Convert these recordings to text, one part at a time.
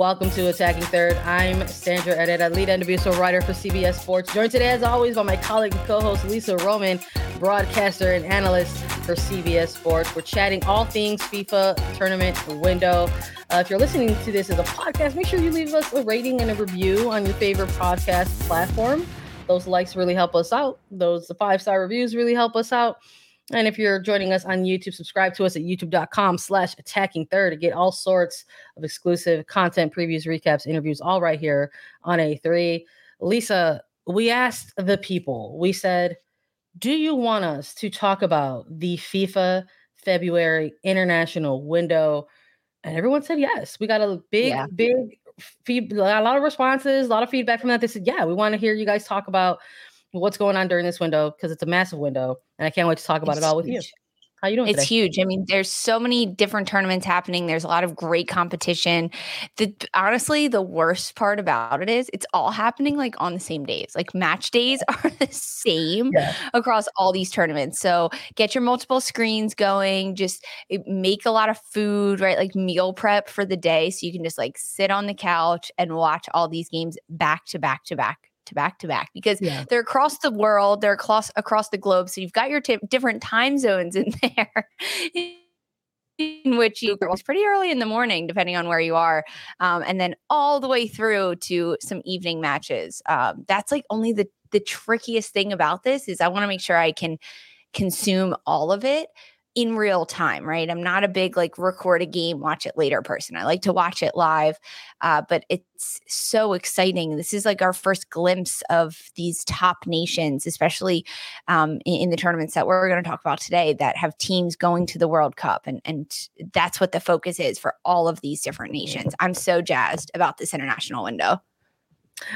Welcome to Attacking Third. I'm Sandra Herrera, lead NWSL writer for CBS Sports. Joined today, as always, by my colleague and co-host Lisa Roman, broadcaster and analyst for CBS Sports. We're chatting all things FIFA tournament window. Uh, if you're listening to this as a podcast, make sure you leave us a rating and a review on your favorite podcast platform. Those likes really help us out. Those five star reviews really help us out. And if you're joining us on YouTube, subscribe to us at youtube.com slash attacking third to get all sorts of exclusive content, previews, recaps, interviews, all right here on A3. Lisa, we asked the people, we said, do you want us to talk about the FIFA February international window? And everyone said yes. We got a big, yeah. big feed, a lot of responses, a lot of feedback from that. They said, yeah, we want to hear you guys talk about what's going on during this window because it's a massive window, and I can't wait to talk about it's it all with huge. you. How you doing? It's today? huge. I mean, there's so many different tournaments happening. There's a lot of great competition. The honestly, the worst part about it is it's all happening like on the same days. Like match days are the same yeah. across all these tournaments. So get your multiple screens going. Just eh, make a lot of food, right? Like meal prep for the day, so you can just like sit on the couch and watch all these games back to back to back to back to back because yeah. they're across the world, they're across across the globe. So you've got your t- different time zones in there. in which you it's pretty early in the morning, depending on where you are, um, and then all the way through to some evening matches. Um, that's like only the the trickiest thing about this is I want to make sure I can consume all of it in real time, right? I'm not a big like record a game, watch it later person. I like to watch it live, uh, but it's so exciting. This is like our first glimpse of these top nations, especially um, in, in, the tournaments that we're going to talk about today that have teams going to the World Cup, and and that's what the focus is for all of these different nations. I'm so jazzed about this international window.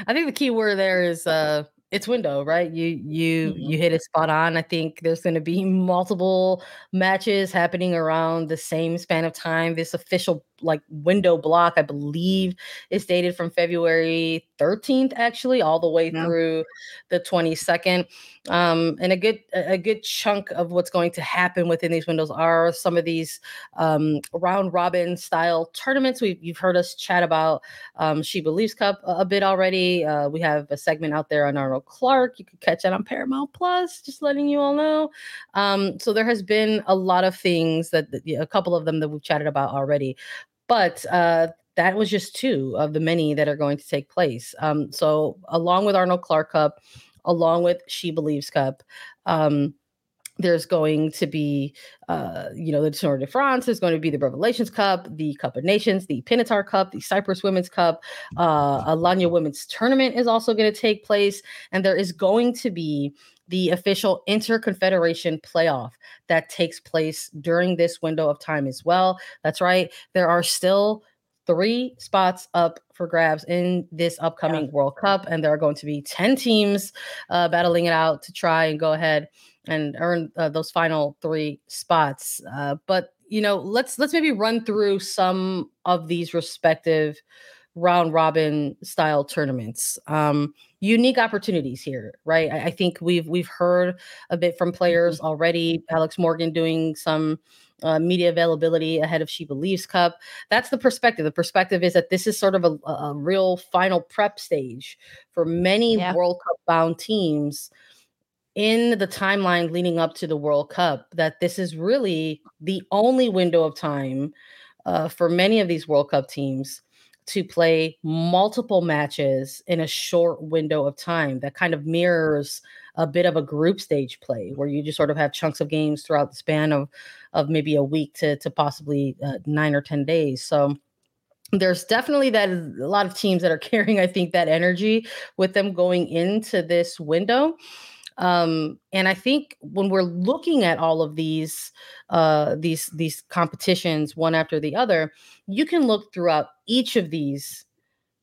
I think the key word there is uh, it's window, right? You you mm-hmm. you hit it spot on. I think there's going to be multiple matches happening around the same span of time. This official like window block, I believe, is dated from February 13th, actually, all the way yeah. through the 22nd. Um, and a good a good chunk of what's going to happen within these windows are some of these um, round robin style tournaments. We you've heard us chat about um, She Believes Cup a, a bit already. Uh, we have a segment out there on Arnold Clark. You can catch that on Paramount Plus. Just letting you all know. Um, so there has been a lot of things that a couple of them that we've chatted about already. But uh, that was just two of the many that are going to take place. Um, so, along with Arnold Clark Cup, along with She Believes Cup, um, there's going to be, uh, you know, the Tour de France. There's going to be the Revelations Cup, the Cup of Nations, the Pinatar Cup, the Cyprus Women's Cup. Uh, Alanya Women's Tournament is also going to take place, and there is going to be the official Interconfederation playoff that takes place during this window of time as well. That's right. There are still three spots up for grabs in this upcoming yeah. World Cup, and there are going to be 10 teams uh, battling it out to try and go ahead and earn uh, those final three spots. Uh, but you know, let's let's maybe run through some of these respective round robin style tournaments. Um, unique opportunities here, right? I, I, think we've we've heard a bit from players mm-hmm. already. Alex Morgan doing some uh, media availability ahead of She Believes Cup. That's the perspective. The perspective is that this is sort of a, a real final prep stage for many yeah. World Cup bound teams in the timeline leading up to the World Cup. That this is really the only window of time uh, for many of these World Cup teams to play multiple matches in a short window of time that kind of mirrors a bit of a group stage play where you just sort of have chunks of games throughout the span of of maybe a week to to possibly uh, 9 or 10 days. So there's definitely that a lot of teams that are carrying i think that energy with them going into this window um, and I think when we're looking at all of these uh, these these competitions one after the other, you can look throughout each of these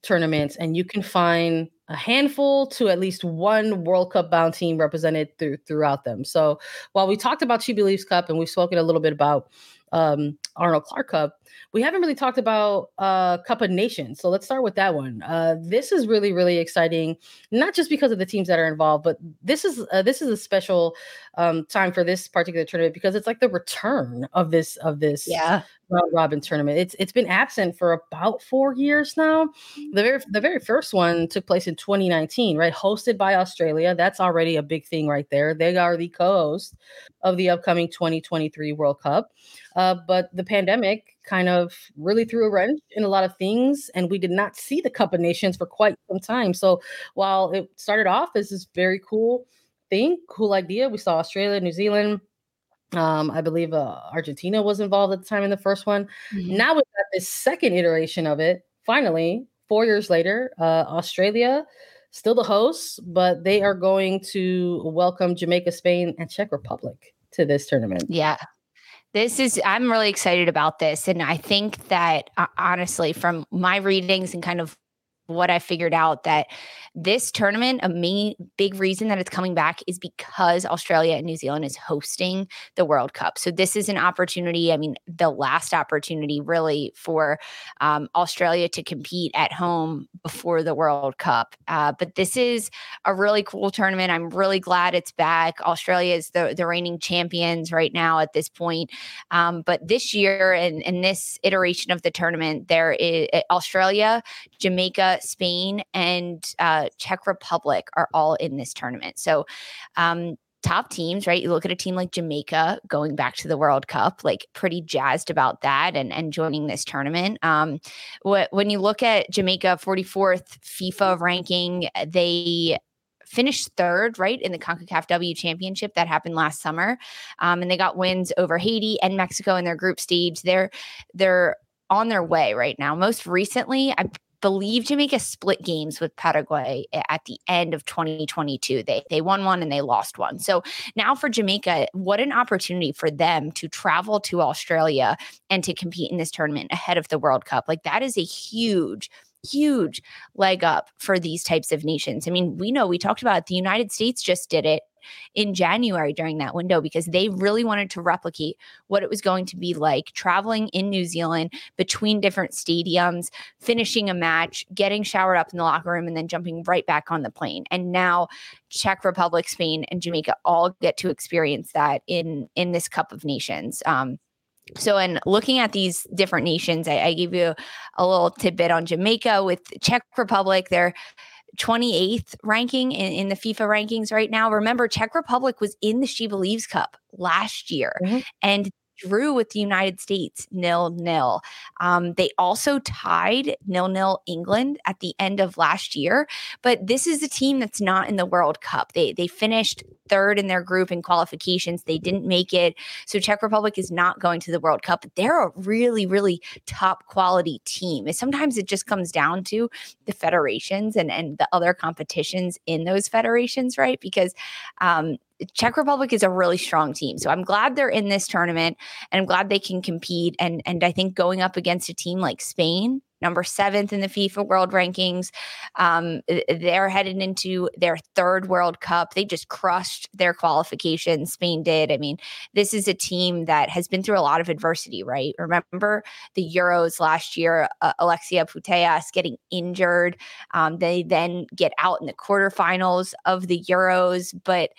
tournaments and you can find a handful to at least one World Cup bound team represented through throughout them. So while we talked about She Believes Cup and we've spoken a little bit about um, Arnold Clark Cup, we haven't really talked about uh, Cup of Nations. So let's start with that one. Uh, this is really, really exciting, not just because of the teams that are involved, but this is uh, this is a special um, time for this particular tournament because it's like the return of this of this yeah round robin tournament. It's it's been absent for about four years now. The very the very first one took place in 2019, right? Hosted by Australia. That's already a big thing right there. They are the co-host of the upcoming 2023 World Cup. Uh, but the pandemic kind of really threw a wrench in a lot of things, and we did not see the Cup of Nations for quite some time. So while it started off as this very cool thing, cool idea, we saw Australia, New Zealand, um, I believe uh, Argentina was involved at the time in the first one. Mm-hmm. Now we've got this second iteration of it. Finally, four years later, uh, Australia still the hosts, but they are going to welcome Jamaica, Spain, and Czech Republic to this tournament. Yeah. This is, I'm really excited about this. And I think that uh, honestly, from my readings and kind of what I figured out that this tournament, a main big reason that it's coming back is because Australia and New Zealand is hosting the World Cup. So this is an opportunity. I mean, the last opportunity really for um, Australia to compete at home before the World Cup. Uh, but this is a really cool tournament. I'm really glad it's back. Australia is the the reigning champions right now at this point. Um, but this year and in, in this iteration of the tournament, there is Australia, Jamaica, Spain, and uh, Czech Republic are all in this tournament. So, um, top teams, right? You look at a team like Jamaica going back to the World Cup, like pretty jazzed about that and, and joining this tournament. Um, wh- when you look at Jamaica 44th FIFA ranking, they finished third, right, in the CONCACAF W Championship that happened last summer. Um, and they got wins over Haiti and Mexico in their group stage. They're they're on their way right now. Most recently, I believe Jamaica split games with Paraguay eh, at the end of 2022. They they won one and they lost one. So now for Jamaica, what an opportunity for them to travel to Australia and to compete in this tournament ahead of the World Cup. Like that is a huge huge leg up for these types of nations. I mean, we know we talked about it. the United States just did it in January during that window because they really wanted to replicate what it was going to be like traveling in New Zealand between different stadiums, finishing a match, getting showered up in the locker room, and then jumping right back on the plane. And now Czech Republic, Spain, and Jamaica all get to experience that in in this Cup of Nations. Um, so, in looking at these different nations, I, I gave you a little tidbit on Jamaica with Czech Republic. They're 28th ranking in, in, the FIFA rankings right now. Remember, Czech Republic was in the She Believes Cup last year mm-hmm. and drew with the United States nil nil. Um, they also tied nil nil England at the end of last year, but this is a team that's not in the World Cup. They they finished third in their group in qualifications. They didn't make it, so Czech Republic is not going to the World Cup. But they're a really really top quality team. And sometimes it just comes down to the federations and and the other competitions in those federations, right? Because um, Czech Republic is a really strong team. So I'm glad they're in this tournament and I'm glad they can compete. And and I think going up against a team like Spain, number seventh in the FIFA World Rankings, um, they're headed into their third World Cup. They just crushed their qualification. Spain did. I mean, this is a team that has been through a lot of adversity, right? Remember the Euros last year, uh, Alexia Putellas getting injured. Um, they then get out in the quarterfinals of the Euros, but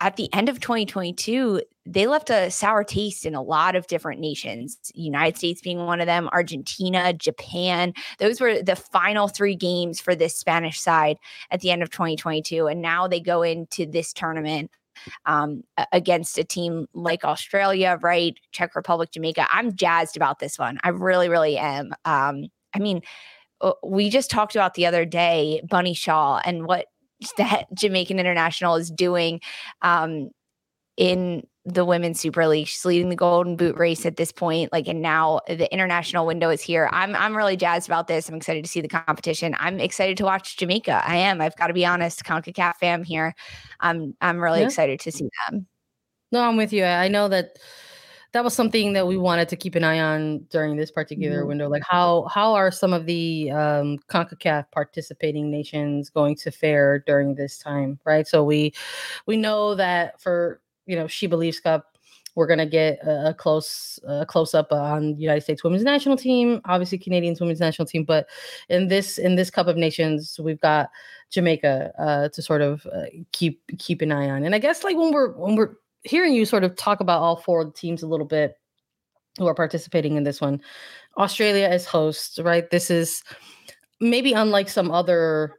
at the end of 2022, they left a sour taste in a lot of different nations, United States being one of them, Argentina, Japan. Those were the final three games for this Spanish side at the end of 2022. And now they go into this tournament um, against a team like Australia, right? Czech Republic, Jamaica. I'm jazzed about this one. I really, really am. Um, I mean, uh, we just talked about the other day, Bunny Shaw, and what that Jamaican International is doing um, in the women's super league. She's leading the golden boot race at this point like and now the international window is here. I'm i'm really jazzed about this. I'm excited to see the competition. I'm excited to watch jamaica. I am. I've got to be honest concacaf fam here. I'm i'm really yeah. excited to see them. No i'm with you. I know that that was something that we wanted to keep an eye on during this particular mm-hmm. window. Like how how are some of the um, Concacaf participating nations going to fare during this time, right? So we we know that for you know She Believes Cup, we're gonna get a, a close a close up on United States Women's National Team, obviously Canadians Women's National Team, but in this in this Cup of Nations, we've got Jamaica uh, to sort of uh, keep keep an eye on. And I guess like when we're when we're hearing you sort of talk about all four teams a little bit who are participating in this one. Australia as host, right? This is maybe unlike some other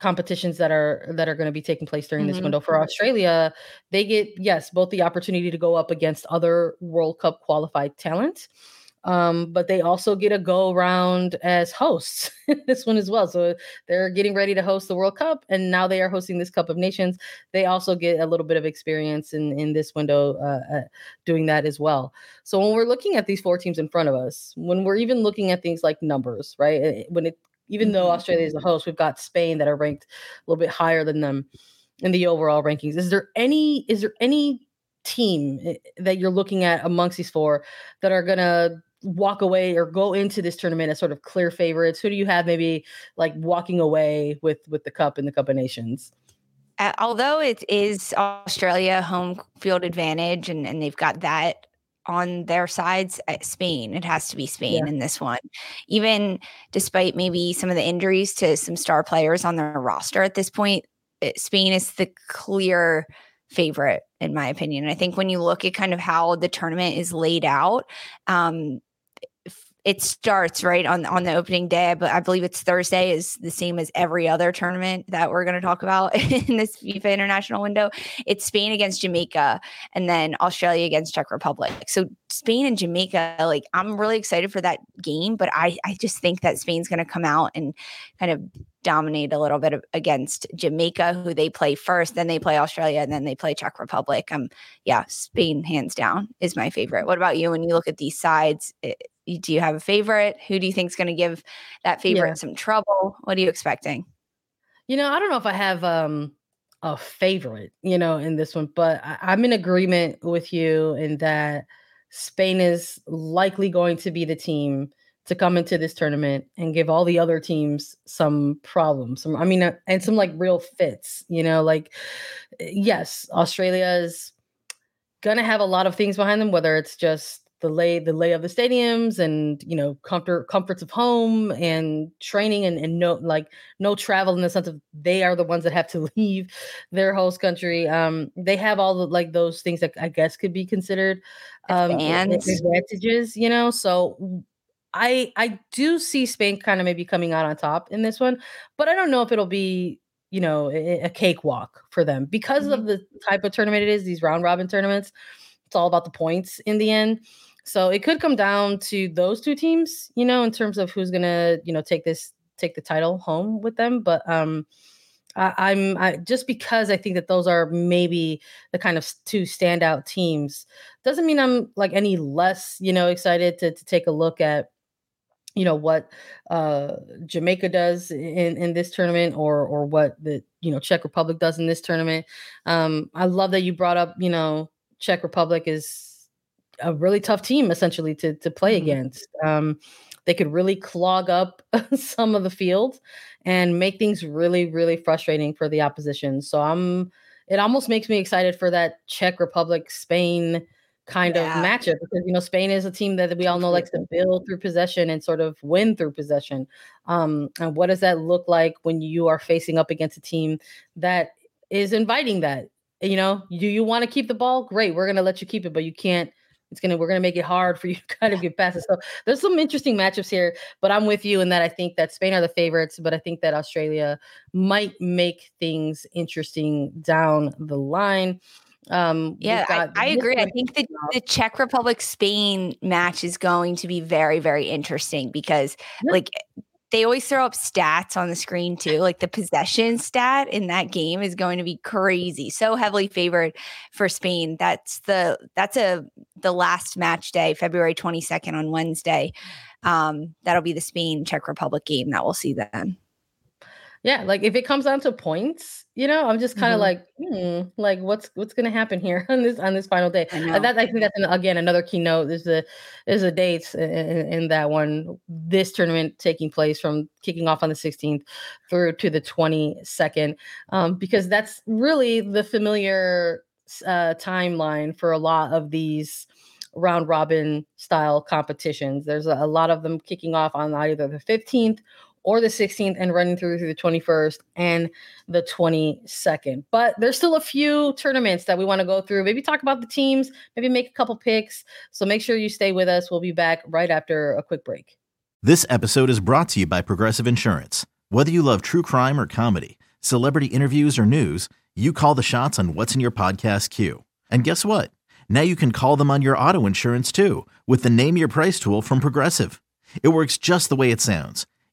competitions that are that are going to be taking place during mm-hmm. this window for Australia, they get yes, both the opportunity to go up against other World Cup qualified talent um, but they also get a go around as hosts this one as well. So they're getting ready to host the World Cup, and now they are hosting this Cup of Nations. They also get a little bit of experience in in this window uh, uh, doing that as well. So when we're looking at these four teams in front of us, when we're even looking at things like numbers, right? Eh, when it even though mm-hmm. Australia is the host, we've got Spain that are ranked a little bit higher than them in the overall rankings. Is there any is there any team eh, that you're looking at amongst these four that are gonna walk away or go into this tournament as sort of clear favorites? Who do you have maybe like walking away with with the cup in the Cup of Nations? Uh, although it is Australia home field advantage and, and they've got that on their sides at Spain. It has to be Spain yeah. in this one. Even despite maybe some of the injuries to some star players on their roster at this point, it, Spain is the clear favorite in my opinion. And I think when you look at kind of how the tournament is laid out, um, it starts right on on the opening day, but I believe it's Thursday is the same as every other tournament that we're going to talk about in this FIFA international window. It's Spain against Jamaica and then Australia against Czech Republic. So Spain and Jamaica, like I'm really excited for that game, but I I just think that Spain's going to come out and kind of dominate a little bit against Jamaica, who they play first, then they play Australia, and then they play Czech Republic. Um, yeah, Spain hands down is my favorite. What about you? When you look at these sides, it, do you have a favorite? Who do you think is going to give that favorite yeah. some trouble? What are you expecting? You know, I don't know if I have um a favorite, you know, in this one, but I, I'm in agreement with you in that Spain is likely going to be the team to come into this tournament and give all the other teams some problems. Some, I mean, uh, and some like real fits, you know, like, yes, Australia is gonna have a lot of things behind them, whether it's just the lay the lay of the stadiums and you know comfort comforts of home and training and, and no like no travel in the sense of they are the ones that have to leave their host country um they have all the like those things that i guess could be considered um and advantages you know so i i do see spain kind of maybe coming out on top in this one but i don't know if it'll be you know a, a cakewalk for them because mm-hmm. of the type of tournament it is these round robin tournaments it's all about the points in the end. So it could come down to those two teams, you know, in terms of who's gonna, you know, take this take the title home with them. But um I, am I, just because I think that those are maybe the kind of two standout teams doesn't mean I'm like any less, you know, excited to, to take a look at, you know, what uh, Jamaica does in, in this tournament or or what the you know Czech Republic does in this tournament. Um, I love that you brought up, you know, Czech Republic is a really tough team essentially to to play mm-hmm. against. Um, they could really clog up some of the field and make things really, really frustrating for the opposition. So I'm it almost makes me excited for that Czech Republic Spain kind yeah. of matchup because you know Spain is a team that we all know likes to build through possession and sort of win through possession. Um, and what does that look like when you are facing up against a team that is inviting that? You know, do you want to keep the ball? Great, we're gonna let you keep it, but you can't it's gonna we're gonna make it hard for you to kind of get past it. So there's some interesting matchups here, but I'm with you in that I think that Spain are the favorites, but I think that Australia might make things interesting down the line. Um, yeah, I, I agree. I think the, the Czech Republic Spain match is going to be very, very interesting because, yeah. like, they always throw up stats on the screen too. Like the possession stat in that game is going to be crazy. So heavily favored for Spain. That's the that's a the last match day, February 22nd on Wednesday. Um, that'll be the Spain Czech Republic game that we'll see then yeah like if it comes down to points you know i'm just kind of mm-hmm. like hmm, like what's what's gonna happen here on this on this final day? I that i think that's an, again another keynote there's a there's a date in, in, that one this tournament taking place from kicking off on the 16th through to the 22nd um, because that's really the familiar uh, timeline for a lot of these round robin style competitions. There's a, a lot of them kicking off on either the 15th or the 16th and running through through the 21st and the 22nd. But there's still a few tournaments that we want to go through. Maybe talk about the teams, maybe make a couple picks. So make sure you stay with us. We'll be back right after a quick break. This episode is brought to you by Progressive Insurance. Whether you love true crime or comedy, celebrity interviews or news, you call the shots on what's in your podcast queue. And guess what? Now you can call them on your auto insurance too with the Name Your Price tool from Progressive. It works just the way it sounds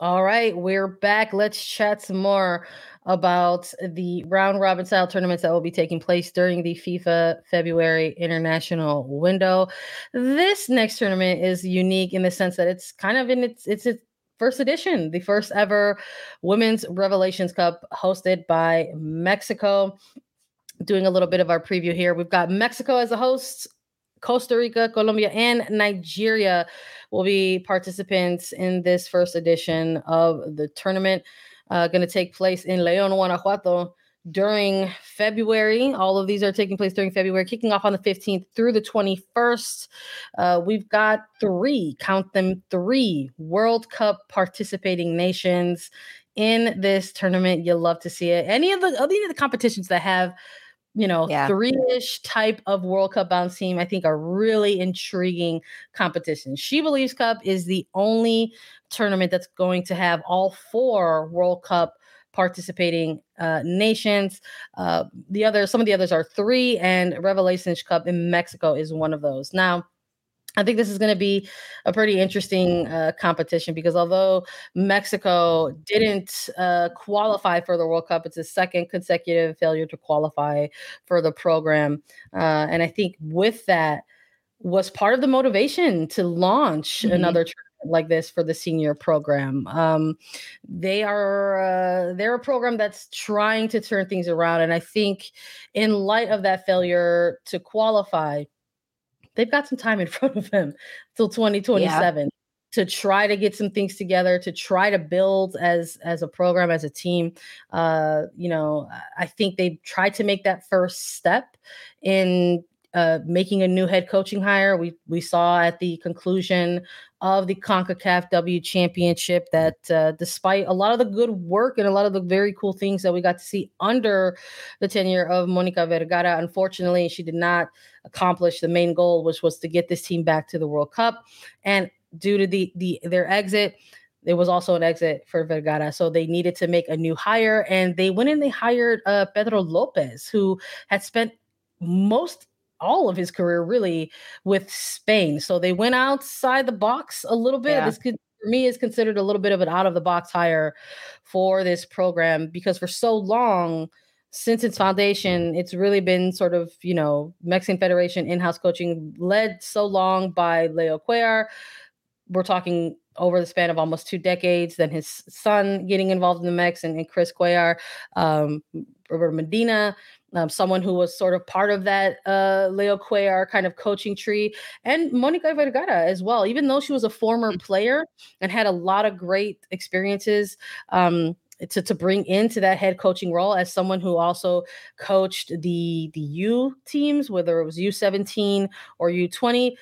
All right, we're back. Let's chat some more about the round robin style tournaments that will be taking place during the FIFA February international window. This next tournament is unique in the sense that it's kind of in its it's its first edition, the first ever Women's Revelations Cup hosted by Mexico. Doing a little bit of our preview here. We've got Mexico as a host, Costa Rica, Colombia, and Nigeria will be participants in this first edition of the tournament uh, going to take place in Leon, Guanajuato during February. All of these are taking place during February, kicking off on the 15th through the 21st. Uh, we've got three, count them three World Cup participating nations in this tournament. You'll love to see it. Any of the any of the competitions that have you know, yeah. three-ish type of World Cup bound team, I think are really intriguing competition. She Believes Cup is the only tournament that's going to have all four World Cup participating uh, nations. Uh, the other, some of the others are three, and Revelations Cup in Mexico is one of those. Now, I think this is going to be a pretty interesting uh, competition because although Mexico didn't uh, qualify for the World Cup, it's a second consecutive failure to qualify for the program. Uh, and I think with that was part of the motivation to launch mm-hmm. another like this for the senior program. Um, they are uh, they're a program that's trying to turn things around, and I think in light of that failure to qualify, they've got some time in front of them till 2027. Yeah to try to get some things together to try to build as as a program as a team uh you know i think they tried to make that first step in uh, making a new head coaching hire. We we saw at the conclusion of the CONCACAF W Championship that uh, despite a lot of the good work and a lot of the very cool things that we got to see under the tenure of Monica Vergara, unfortunately, she did not accomplish the main goal, which was to get this team back to the World Cup. And due to the the their exit, there was also an exit for Vergara. So they needed to make a new hire. And they went and they hired uh, Pedro Lopez, who had spent most all of his career really with Spain. So they went outside the box a little bit. Yeah. This could for me is considered a little bit of an out of the box hire for this program because for so long since its foundation, it's really been sort of, you know, Mexican Federation in-house coaching led so long by Leo Cuellar. We're talking over the span of almost two decades. Then his son getting involved in the Mex and, and Chris Cuellar, um, Robert Medina, um, someone who was sort of part of that uh, Leo Cuellar kind of coaching tree, and Monica Vergara as well. Even though she was a former mm. player and had a lot of great experiences. Um, to, to bring into that head coaching role as someone who also coached the the U teams, whether it was U17 or U20,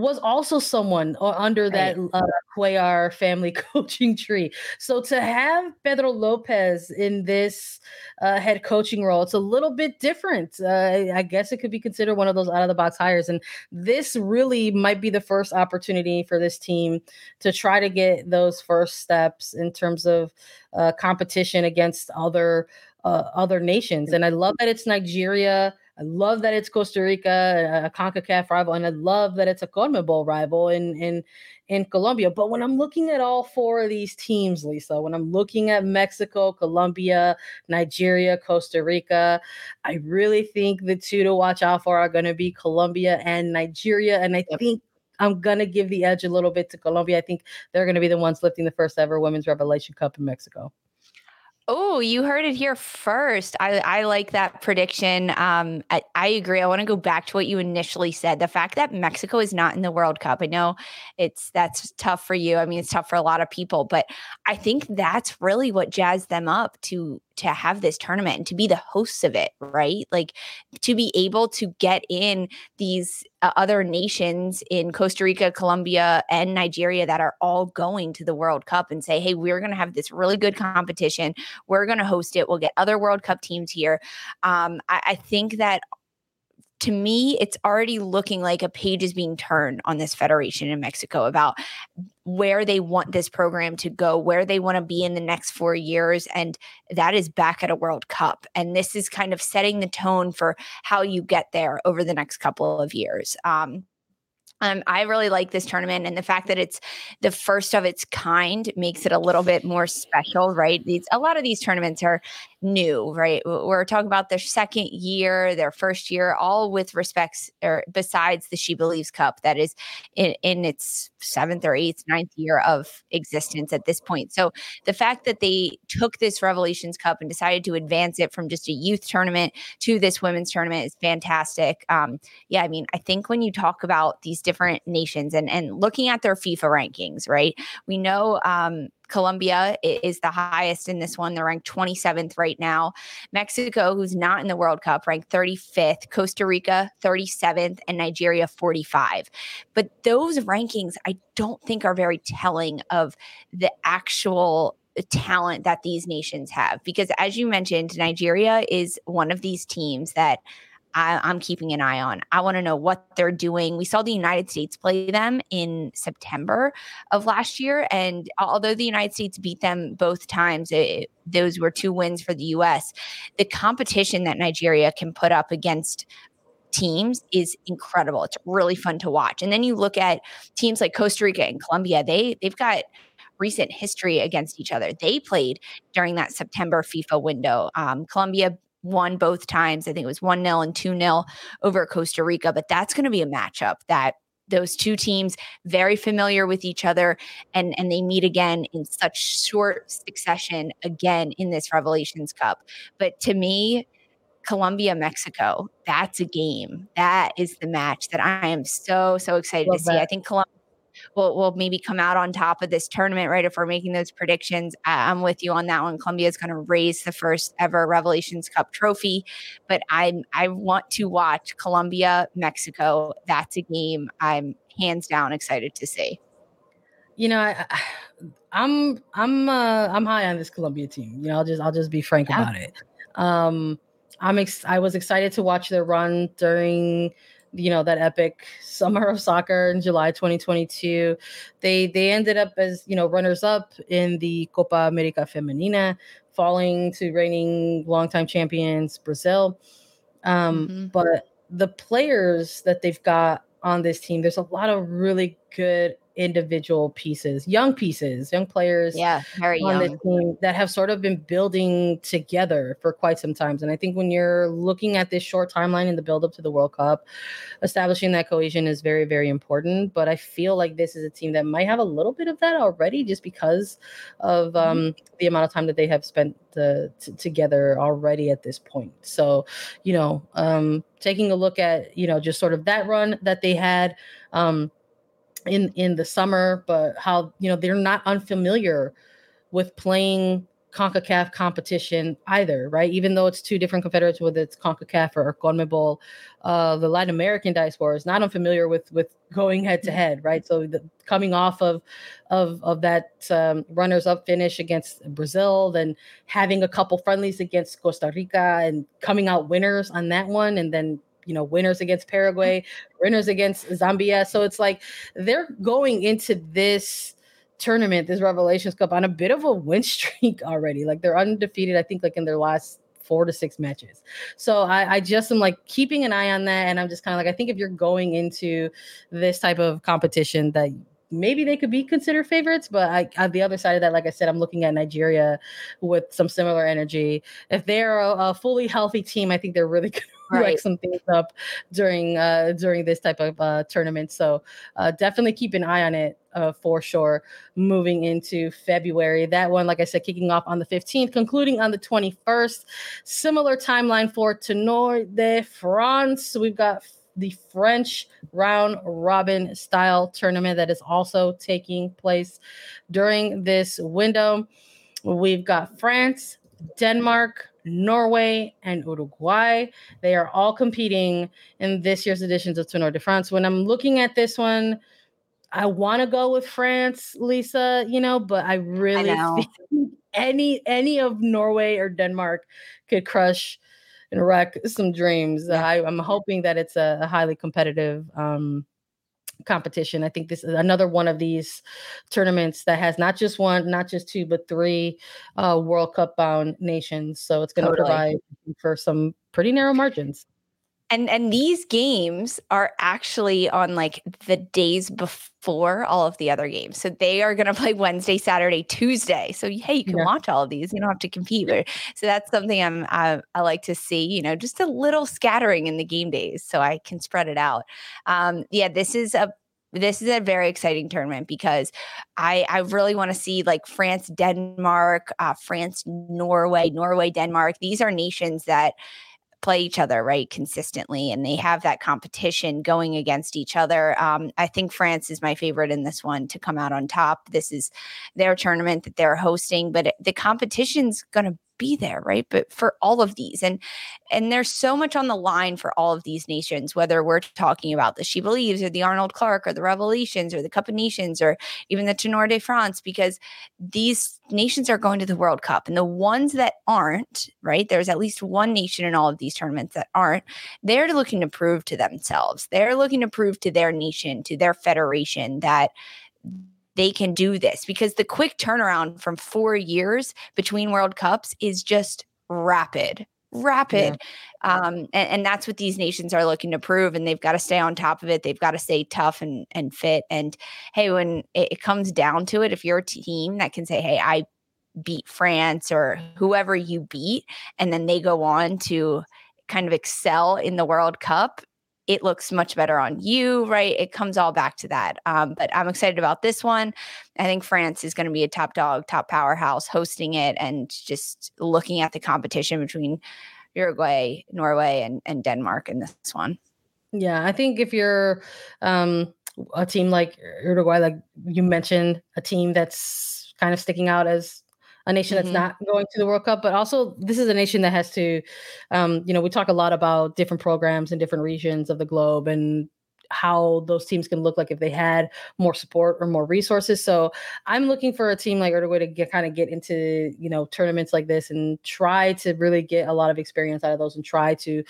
was also someone uh, under that uh, Cuellar family coaching tree. So to have Pedro Lopez in this uh, head coaching role, it's a little bit different. Uh, I guess it could be considered one of those out of the box hires. And this really might be the first opportunity for this team to try to get those first steps in terms of uh, competition against other uh, other nations. And I love that it's Nigeria I love that it's Costa Rica, a CONCACAF rival, and I love that it's a CONMEBOL rival in in in Colombia. But when I'm looking at all four of these teams, Lisa, when I'm looking at Mexico, Colombia, Nigeria, Costa Rica, I really think the two to watch out for are going to be Colombia and Nigeria. And I think I'm gonna give the edge a little bit to Colombia. I think they're gonna be the ones lifting the first ever Women's Revelation Cup in Mexico. Oh, you heard it here first. I, I like that prediction. Um, I, I agree. I want to go back to what you initially said. The fact that Mexico is not in the World Cup. I know it's that's tough for you. I mean, it's tough for a lot of people, but I think that's really what jazzed them up to to have this tournament and to be the hosts of it, right? Like to be able to get in these uh, other nations in Costa Rica, Colombia, and Nigeria that are all going to the World Cup and say, hey, we're going to have this really good competition. We're going to host it. We'll get other World Cup teams here. Um, I, I think that to me, it's already looking like a page is being turned on this federation in Mexico about where they want this program to go, where they want to be in the next four years. And that is back at a World Cup. And this is kind of setting the tone for how you get there over the next couple of years. Um, um, I really like this tournament, and the fact that it's the first of its kind makes it a little bit more special, right? These a lot of these tournaments are new, right? We're talking about their second year, their first year, all with respects or besides the She Believes Cup that is in, in its seventh or eighth, ninth year of existence at this point. So the fact that they took this Revelations Cup and decided to advance it from just a youth tournament to this women's tournament is fantastic. Um, yeah, I mean, I think when you talk about these different nations and and looking at their FIFA rankings, right? We know um, Colombia is the highest in this one. They're ranked 27th right now. Mexico, who's not in the World Cup, ranked 35th. Costa Rica, 37th. And Nigeria, 45. But those rankings, I don't think are very telling of the actual talent that these nations have. Because as you mentioned, Nigeria is one of these teams that I, am keeping an eye on. I want to know what they're doing. We saw the United States play them in September of last year. And although the United States beat them both times, it, those were two wins for the US. The competition that Nigeria can put up against teams is incredible. It's really fun to watch. And then you look at teams like Costa Rica and Colombia, they they've got recent history against each other. They played during that September FIFA window. Um, Colombia won both times. I think it was 1 0 and 2 0 over Costa Rica. But that's going to be a matchup that those two teams very familiar with each other and and they meet again in such short succession again in this revelations cup but to me Colombia, Mexico. That's a game. That is the match that I am so, so excited Love to see. That. I think Colombia will, will maybe come out on top of this tournament, right? If we're making those predictions, I'm with you on that one. Colombia is going to raise the first ever Revelations Cup trophy, but I I want to watch Colombia Mexico. That's a game I'm hands down excited to see. You know, I, I'm I'm uh, I'm high on this Colombia team. You know, I'll just I'll just be frank yeah. about it. Um, I'm ex- I was excited to watch their run during you know that epic summer of soccer in July 2022. They they ended up as you know runners up in the Copa America Femenina, falling to reigning longtime champions Brazil. Um, mm-hmm. But the players that they've got on this team, there's a lot of really good individual pieces, young pieces, young players, yeah, very on young. this team that have sort of been building together for quite some times. And I think when you're looking at this short timeline in the build up to the World Cup, establishing that cohesion is very, very important. But I feel like this is a team that might have a little bit of that already, just because of mm-hmm. um, mm-hmm. the amount of time that they have spent uh, t- together already at this point. So, you know, um, taking a look at you know just sort of that run that they had. Um, in in the summer, but how you know they're not unfamiliar with playing CONCACAF competition either, right? Even though it's two different confederates, whether it's CONCACAF or CONMEBOL, uh, the Latin American diaspora is not unfamiliar with with going head to head, right? So the, coming off of of of that um, runners up finish against Brazil, then having a couple friendlies against Costa Rica and coming out winners on that one, and then you know, winners against Paraguay, winners against Zambia. So it's like they're going into this tournament, this Revelations Cup, on a bit of a win streak already. Like they're undefeated, I think, like in their last four to six matches. So I, I just am like keeping an eye on that. And I'm just kind of like, I think if you're going into this type of competition that maybe they could be considered favorites, but I on the other side of that, like I said, I'm looking at Nigeria with some similar energy. If they're a, a fully healthy team, I think they're really good right. wreck some things up during uh during this type of uh tournament. So uh definitely keep an eye on it uh for sure moving into February. That one, like I said, kicking off on the 15th, concluding on the 21st. Similar timeline for Tournoi de France. We've got the French round robin style tournament that is also taking place during this window. We've got France, Denmark, Norway, and Uruguay. They are all competing in this year's editions of Tour de France. When I'm looking at this one, I want to go with France, Lisa, you know, but I really I any any of Norway or Denmark could crush and wreck some dreams. Yeah. I, am hoping that it's a, a highly competitive um, competition. I think this is another one of these tournaments that has not just one, not just two, but three uh, World Cup bound nations. So it's going to totally. provide for some pretty narrow margins and and these games are actually on like the days before all of the other games so they are going to play wednesday saturday tuesday so hey you can yeah. watch all of these you don't have to compete so that's something i'm I, I, like to see you know just a little scattering in the game days so i can spread it out um yeah this is a this is a very exciting tournament because I I really want to see like France, Denmark, uh, France, Norway, Norway, Denmark. These are nations that play each other right consistently and they have that competition going against each other um, i think france is my favorite in this one to come out on top. This is their tournament that they're hosting but the competition's going to be there right? But for all of these and and there's so much on the line for all of these nations whether we're talking about the she believes or the arnold clark or the revelations or the cup of nations or even the tournoi de france because these nations are going to the world cup and the ones that aren't right there's at least one nation in all of these tournaments that aren't they're looking to prove to themselves. They're looking to prove to their nation to their federation that they can do this because the quick turnaround from four years between World Cups is just rapid, rapid. Yeah. Um, and, and, that's what these nations are looking to prove. And they've got to stay on top of it. They've got to stay tough and, and fit. And hey, when it, it comes down to it, if you're a team that can say, hey, I beat France or whoever you beat, and then they go on to kind of excel in the World Cup, it looks much better on you, right? It comes all back to that. Um, but I'm excited about this one. I think France is going to be a top dog, top powerhouse hosting it and just looking at the competition between Uruguay, Norway, and, and Denmark in this one. Yeah, I think if you're um, a team like Uruguay, like you mentioned, a team that's kind of sticking out as a nation that's mm-hmm. not going to the World Cup, but also this is a nation that has to, um, you know, we talk a lot about different programs in different regions of the globe and how those teams can look like if they had more support or more resources. So I'm looking for a team like Uruguay to get kind of get into you know tournaments like this and try to really get a lot of experience out of those and try to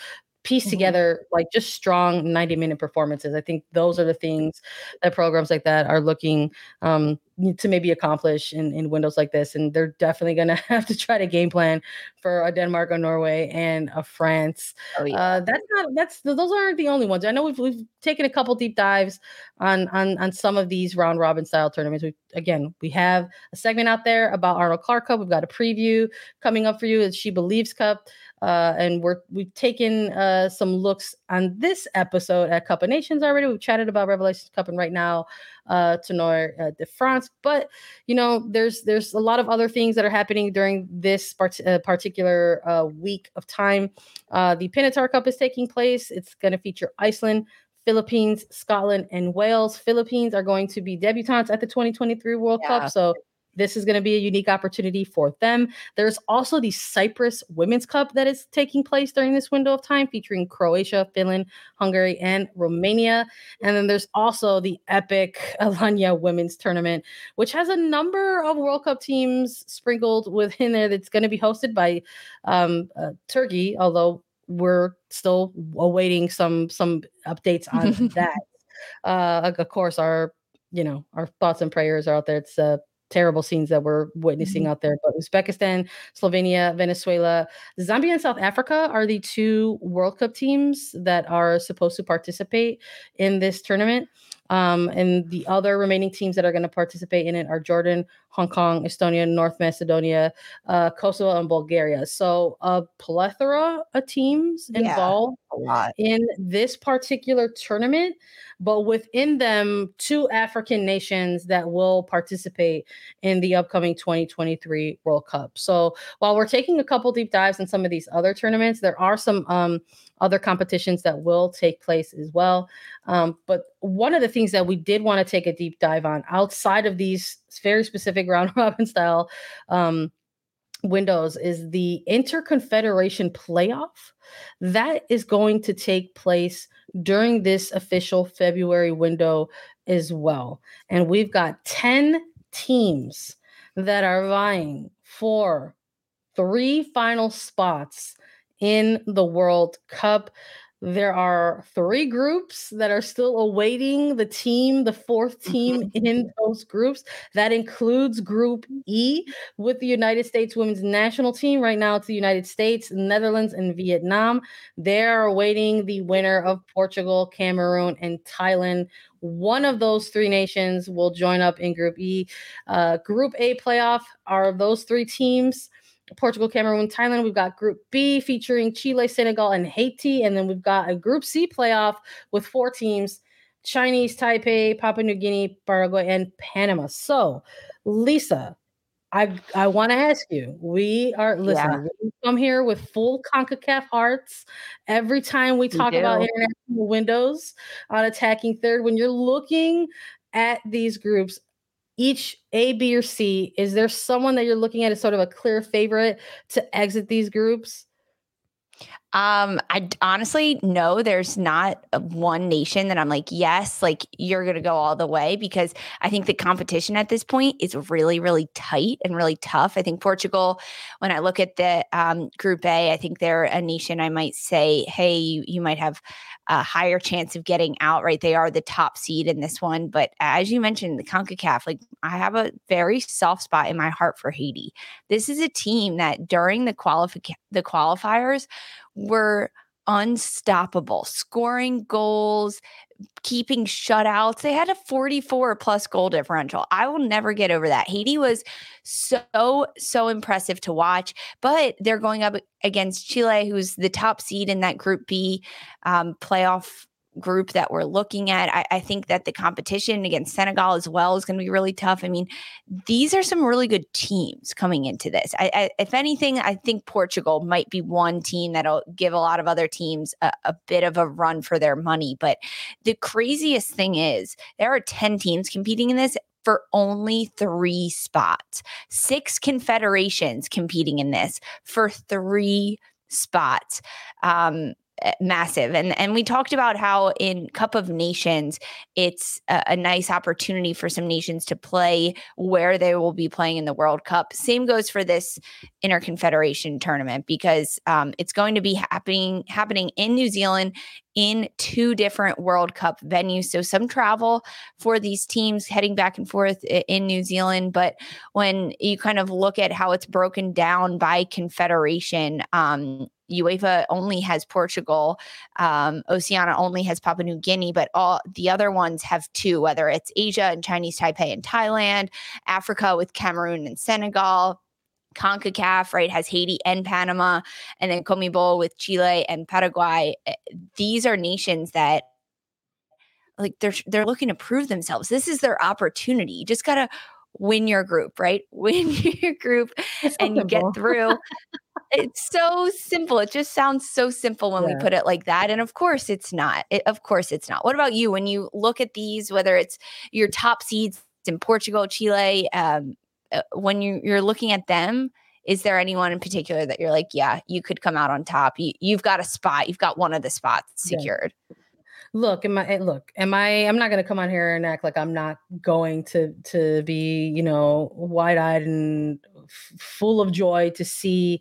piece mm-hmm. together like just strong 90 minute performances. I think those are the things that programs like that are looking um, to maybe accomplish in, in windows like this. And they're definitely going to have to try to game plan for a Denmark, a Norway, and a France. Oh, yeah. Uh, that's not, that's, those aren't the only ones. I know we've, we've taken a couple deep dives on, on, on some of these round robin style tournaments. We, again, we have a segment out there about Arnold Clark Cup. We've got a preview coming up for you. It's She Believes Cup. Uh, and we're we've taken uh, some looks on this episode at Cup of Nations already. We've chatted about Revelations Cup, and right now, uh, Tournoi uh, de France. But you know, there's there's a lot of other things that are happening during this part- uh, particular uh, week of time. Uh, the Pinatar Cup is taking place. It's going to feature Iceland, Philippines, Scotland, and Wales. Philippines are going to be debutantes at the 2023 World yeah. Cup. So this is going to be a unique opportunity for them. There's also the Cyprus Women's Cup that is taking place during this window of time, featuring Croatia, Finland, Hungary, and Romania. And then there's also the epic Alanya Women's Tournament, which has a number of World Cup teams sprinkled within there that's going to be hosted by um, uh, Turkey, although we're still awaiting some some updates on that. Uh, of course, our you know our thoughts and prayers are out there. It's uh, terrible scenes that we're witnessing mm-hmm. out there. But Uzbekistan, Slovenia, Venezuela, Zambia, and South Africa are the two World Cup teams that are supposed to participate in this tournament. Um, and the other remaining teams that are going to participate in it are Jordan, Hong Kong, Estonia, North Macedonia, uh, Kosovo, and Bulgaria. So a plethora of teams yeah, involved in this particular tournament, but within them, two African nations that will participate in the upcoming 2023 World Cup. So while we're taking a couple deep dives in some of these other tournaments, there are some um, other competitions that will take place as well. Um, but one of the things that we did want to take a deep dive on outside of these very specific round robin style um, windows is the interconfederation playoff that is going to take place during this official February window as well. And we've got 10 teams that are vying for three final spots in the World Cup. There are three groups that are still awaiting the team, the fourth team in those groups. That includes Group E with the United States women's national team. Right now, it's the United States, Netherlands, and Vietnam. They're awaiting the winner of Portugal, Cameroon, and Thailand. One of those three nations will join up in Group E. Uh, group A playoff are those three teams. Portugal, Cameroon, Thailand. We've got Group B featuring Chile, Senegal, and Haiti. And then we've got a Group C playoff with four teams Chinese, Taipei, Papua New Guinea, Paraguay, and Panama. So, Lisa, I I want to ask you. We are listen. Yeah. We come here with full Concacaf hearts every time we talk we about international windows on attacking third. When you're looking at these groups, each A, B, or C, is there someone that you're looking at as sort of a clear favorite to exit these groups? Um, I honestly no, there's not one nation that I'm like, yes, like you're gonna go all the way because I think the competition at this point is really, really tight and really tough. I think Portugal, when I look at the um, Group A, I think they're a nation I might say, hey, you, you might have a higher chance of getting out, right? They are the top seed in this one. But as you mentioned, the CONCACAF, like I have a very soft spot in my heart for Haiti. This is a team that during the qualifi- the qualifiers were unstoppable, scoring goals, keeping shutouts. They had a 44 plus goal differential. I will never get over that. Haiti was so, so impressive to watch, but they're going up against Chile, who's the top seed in that Group B um, playoff group that we're looking at. I, I think that the competition against Senegal as well is going to be really tough. I mean, these are some really good teams coming into this. I, I, if anything, I think Portugal might be one team that'll give a lot of other teams a, a bit of a run for their money. But the craziest thing is there are 10 teams competing in this for only three spots. Six confederations competing in this for three spots. Um, massive. And and we talked about how in cup of nations it's a, a, nice opportunity for some nations to play where they will be playing in the world cup. Same goes for this interconfederation tournament because um, it's going to be happening happening in new zealand in two different world cup venues so some travel for these teams heading back and forth in new zealand but when you kind of look at how it's broken down by confederation um, UEFA only has Portugal, um, Oceania only has Papua New Guinea, but all the other ones have two, whether it's Asia and Chinese Taipei and Thailand, Africa with Cameroon and Senegal. CONCACAF, right, has Haiti and Panama, and then CONMEBOL with Chile and Paraguay. Eh, these are nations that like they're they're looking to prove themselves. This is their opportunity. You just gotta win your group, right? Win your group and you get through. it's so simple. It just sounds so simple when yeah. we put it like that. And of course it's not. It, of course it's not. What about you when you look at these, whether it's your top seeds in Portugal, Chile, um, when you, you're looking at them, is there anyone in particular that you're like, yeah, you could come out on top? You, you've got a spot, you've got one of the spots secured. Yeah look am i look am i i'm not going to come on here and act like i'm not going to to be you know wide-eyed and full of joy to see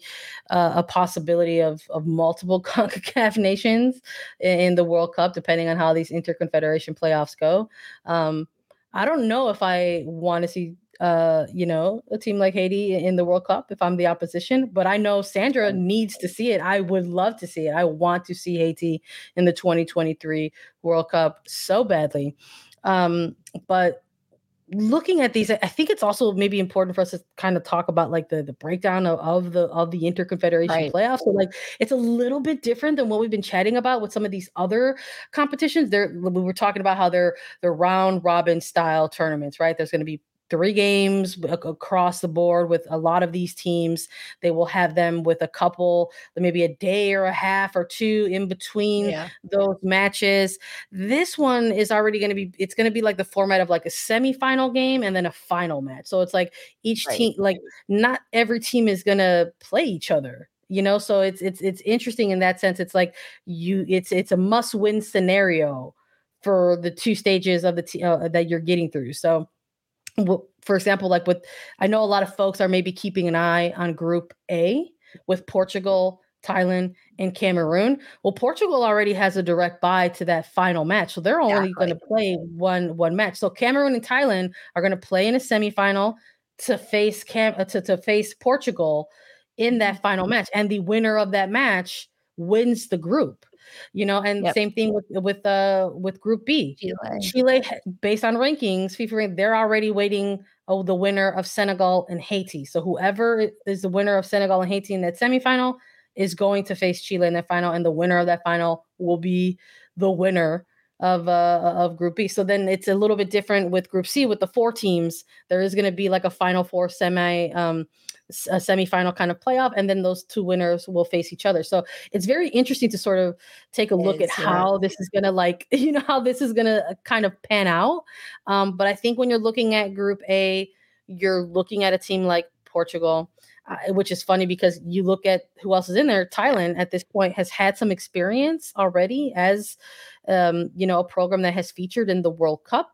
uh, a possibility of of multiple CONCACAF nations in the World Cup, depending on how these interconfederation playoffs go. Um, I don't know if I want to see uh, you know, a team like Haiti in the World Cup if I'm the opposition. But I know Sandra needs to see it. I would love to see it. I want to see Haiti in the 2023 World Cup so badly. Um, but looking at these, I think it's also maybe important for us to kind of talk about like the the breakdown of, of the of the interconfederation right. playoffs. So like it's a little bit different than what we've been chatting about with some of these other competitions. There we were talking about how they're they're round robin style tournaments, right? There's going to be three games across the board with a lot of these teams. They will have them with a couple, maybe a day or a half or two in between yeah. those matches. This one is already going to be, it's going to be like the format of like a semifinal game and then a final match. So it's like each right. team, like not every team is going to play each other you know so it's it's it's interesting in that sense it's like you it's it's a must win scenario for the two stages of the t- uh, that you're getting through so for example, like with, I know a lot of folks are maybe keeping an eye on Group A with Portugal, Thailand, and Cameroon. Well, Portugal already has a direct bye to that final match, so they're only exactly. going to play one one match. So Cameroon and Thailand are going to play in a semifinal to face Cam uh, to to face Portugal in that mm-hmm. final match, and the winner of that match wins the group you know and yep. same thing with with uh with group b. Chile, chile based on rankings fifa they're already waiting oh the winner of senegal and haiti. So whoever is the winner of senegal and haiti in that semifinal is going to face chile in that final and the winner of that final will be the winner of uh of group B. So then it's a little bit different with group C with the four teams. There is going to be like a final four semi um a semifinal kind of playoff, and then those two winners will face each other. So it's very interesting to sort of take a look at how this is gonna like, you know, how this is gonna uh, kind of pan out. Um, but I think when you're looking at Group A, you're looking at a team like Portugal. Uh, which is funny because you look at who else is in there. Thailand at this point has had some experience already as, um, you know, a program that has featured in the World Cup.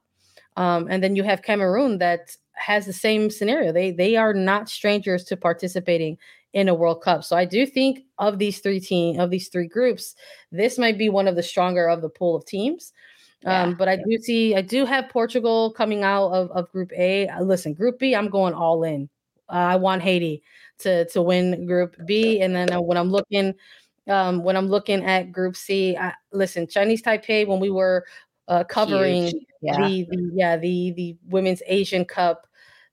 Um, and then you have Cameroon that has the same scenario. They they are not strangers to participating in a World Cup. So I do think of these three team of these three groups, this might be one of the stronger of the pool of teams. Yeah, um, but I do see I do have Portugal coming out of, of Group A. Uh, listen, Group B, I'm going all in. Uh, I want Haiti to to win Group B, and then uh, when I'm looking um, when I'm looking at Group C, I, listen, Chinese Taipei when we were uh, covering yeah. the, the yeah the the women's Asian Cup.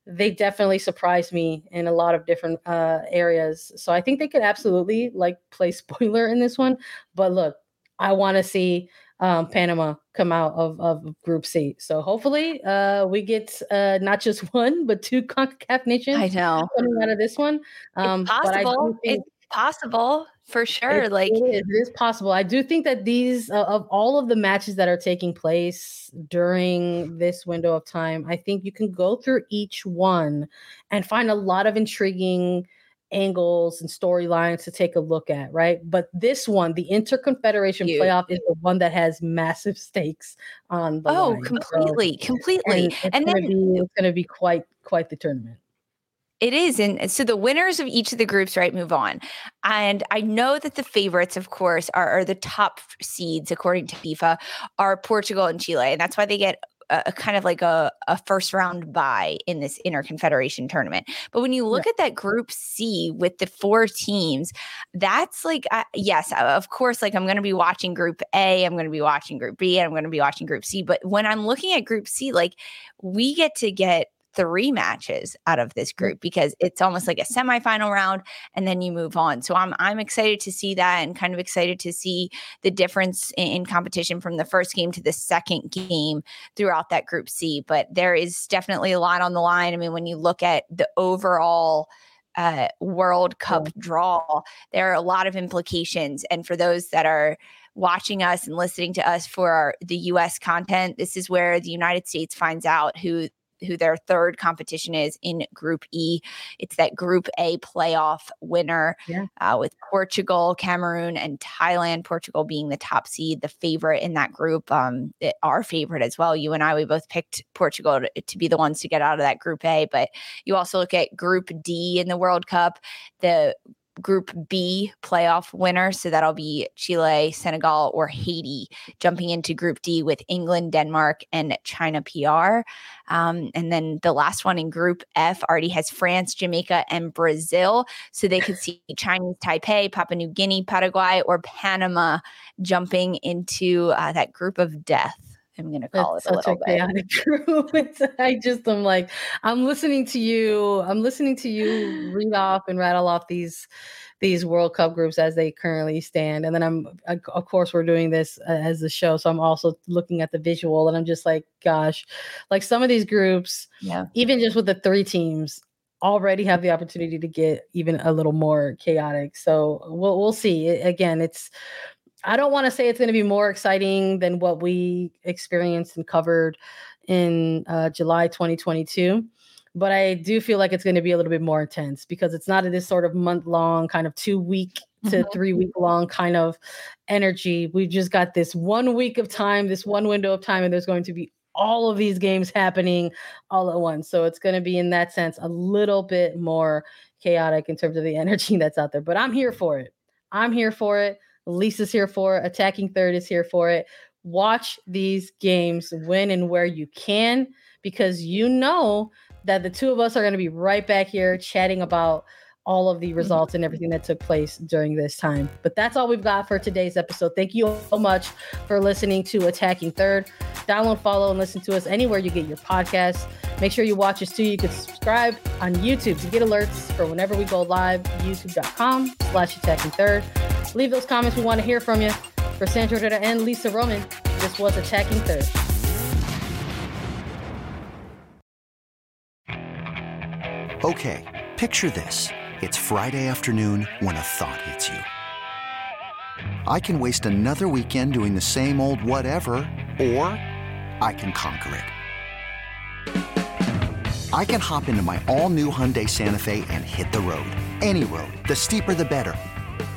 They definitely surprised me in a lot of different uh, areas. So I think they could absolutely like play spoiler in this one. But look, I want to see um, Panama come out of, of Group C. So hopefully uh, we get uh, not just one, but two CONCACAF nations I know. coming out of this one. Um, it's possible. Think- it's possible for sure. It, like it is, it is, possible. I do think that these uh, of all of the matches that are taking place during this window of time, I think you can go through each one and find a lot of intriguing angles and storylines to take a look at, right? But this one, the Interconfederation Huge. playoff, is the one that has massive stakes on the oh, line. completely, so, completely. And, it's and then be, it's going to be quite quite the tournament. It is. And so the winners of each of the groups, right, move on. And I know that the favorites, of course, are, are the top seeds, according to FIFA, are Portugal and Chile. And that's why they get a, a kind of like a, a first round bye in this interconfederation tournament. But when you look yeah. at that group C with the four teams, that's like, uh, yes, of course, like I'm going to be watching group A, I'm going to be watching group B, and I'm going to be watching group C. But when I'm looking at group C, like we get to get three matches out of this group because it's almost like a semifinal round and then you move on. So I'm I'm excited to see that and kind of excited to see the difference in, in competition from the first game to the second game throughout that group C. But there is definitely a lot on the line. I mean, when you look at the overall uh, World Cup yeah. draw, there are a lot of implications. And for those that are watching us and listening to us for our, the US content, this is where the United States finds out who who their third competition is in Group E. It's that Group A playoff winner yeah. uh, with Portugal, Cameroon, and Thailand. Portugal being the top seed, the favorite in that group. Um, it, our favorite as well. You and I, we both picked Portugal to, to be the ones to get out of that Group A. But you also look at Group D in the World Cup. The Group B playoff winner. So that'll be Chile, Senegal, or Haiti jumping into Group D with England, Denmark, and China PR. Um, and then the last one in Group F already has France, Jamaica, and Brazil. So they could see Chinese Taipei, Papua New Guinea, Paraguay, or Panama jumping into uh, that group of death. I'm going to call it a little a chaotic bit. group. I just am like, I'm listening to you. I'm listening to you read off and rattle off these these World Cup groups as they currently stand, and then I'm of course we're doing this uh, as the show, so I'm also looking at the visual, and I'm just like, gosh, like some of these groups, yeah, even just with the three teams, already have the opportunity to get even a little more chaotic. So we'll we'll see. Again, it's I don't want to say it's going to be more exciting than what we experienced and covered in uh, July 2022. But I do feel like it's going to be a little bit more intense because it's not this sort of month long, kind of two week to mm-hmm. three week long kind of energy. We just got this one week of time, this one window of time, and there's going to be all of these games happening all at once. So it's going to be, in that sense, a little bit more chaotic in terms of the energy that's out there. But I'm here for it. I'm here for it. Lisa's here for it. Attacking Third is here for it. Watch these games when and where you can because you know that the two of us are going to be right back here chatting about all of the results and everything that took place during this time. But that's all we've got for today's episode. Thank you so much for listening to Attacking Third. Download, follow, and listen to us anywhere you get your podcasts. Make sure you watch us too. You can subscribe on YouTube to get alerts for whenever we go live, youtube.com slash attacking third. Leave those comments. We want to hear from you. For Sandra Herrera and Lisa Roman, this was Attacking Third. Okay, picture this. It's Friday afternoon when a thought hits you. I can waste another weekend doing the same old whatever, or I can conquer it. I can hop into my all new Hyundai Santa Fe and hit the road. Any road. The steeper, the better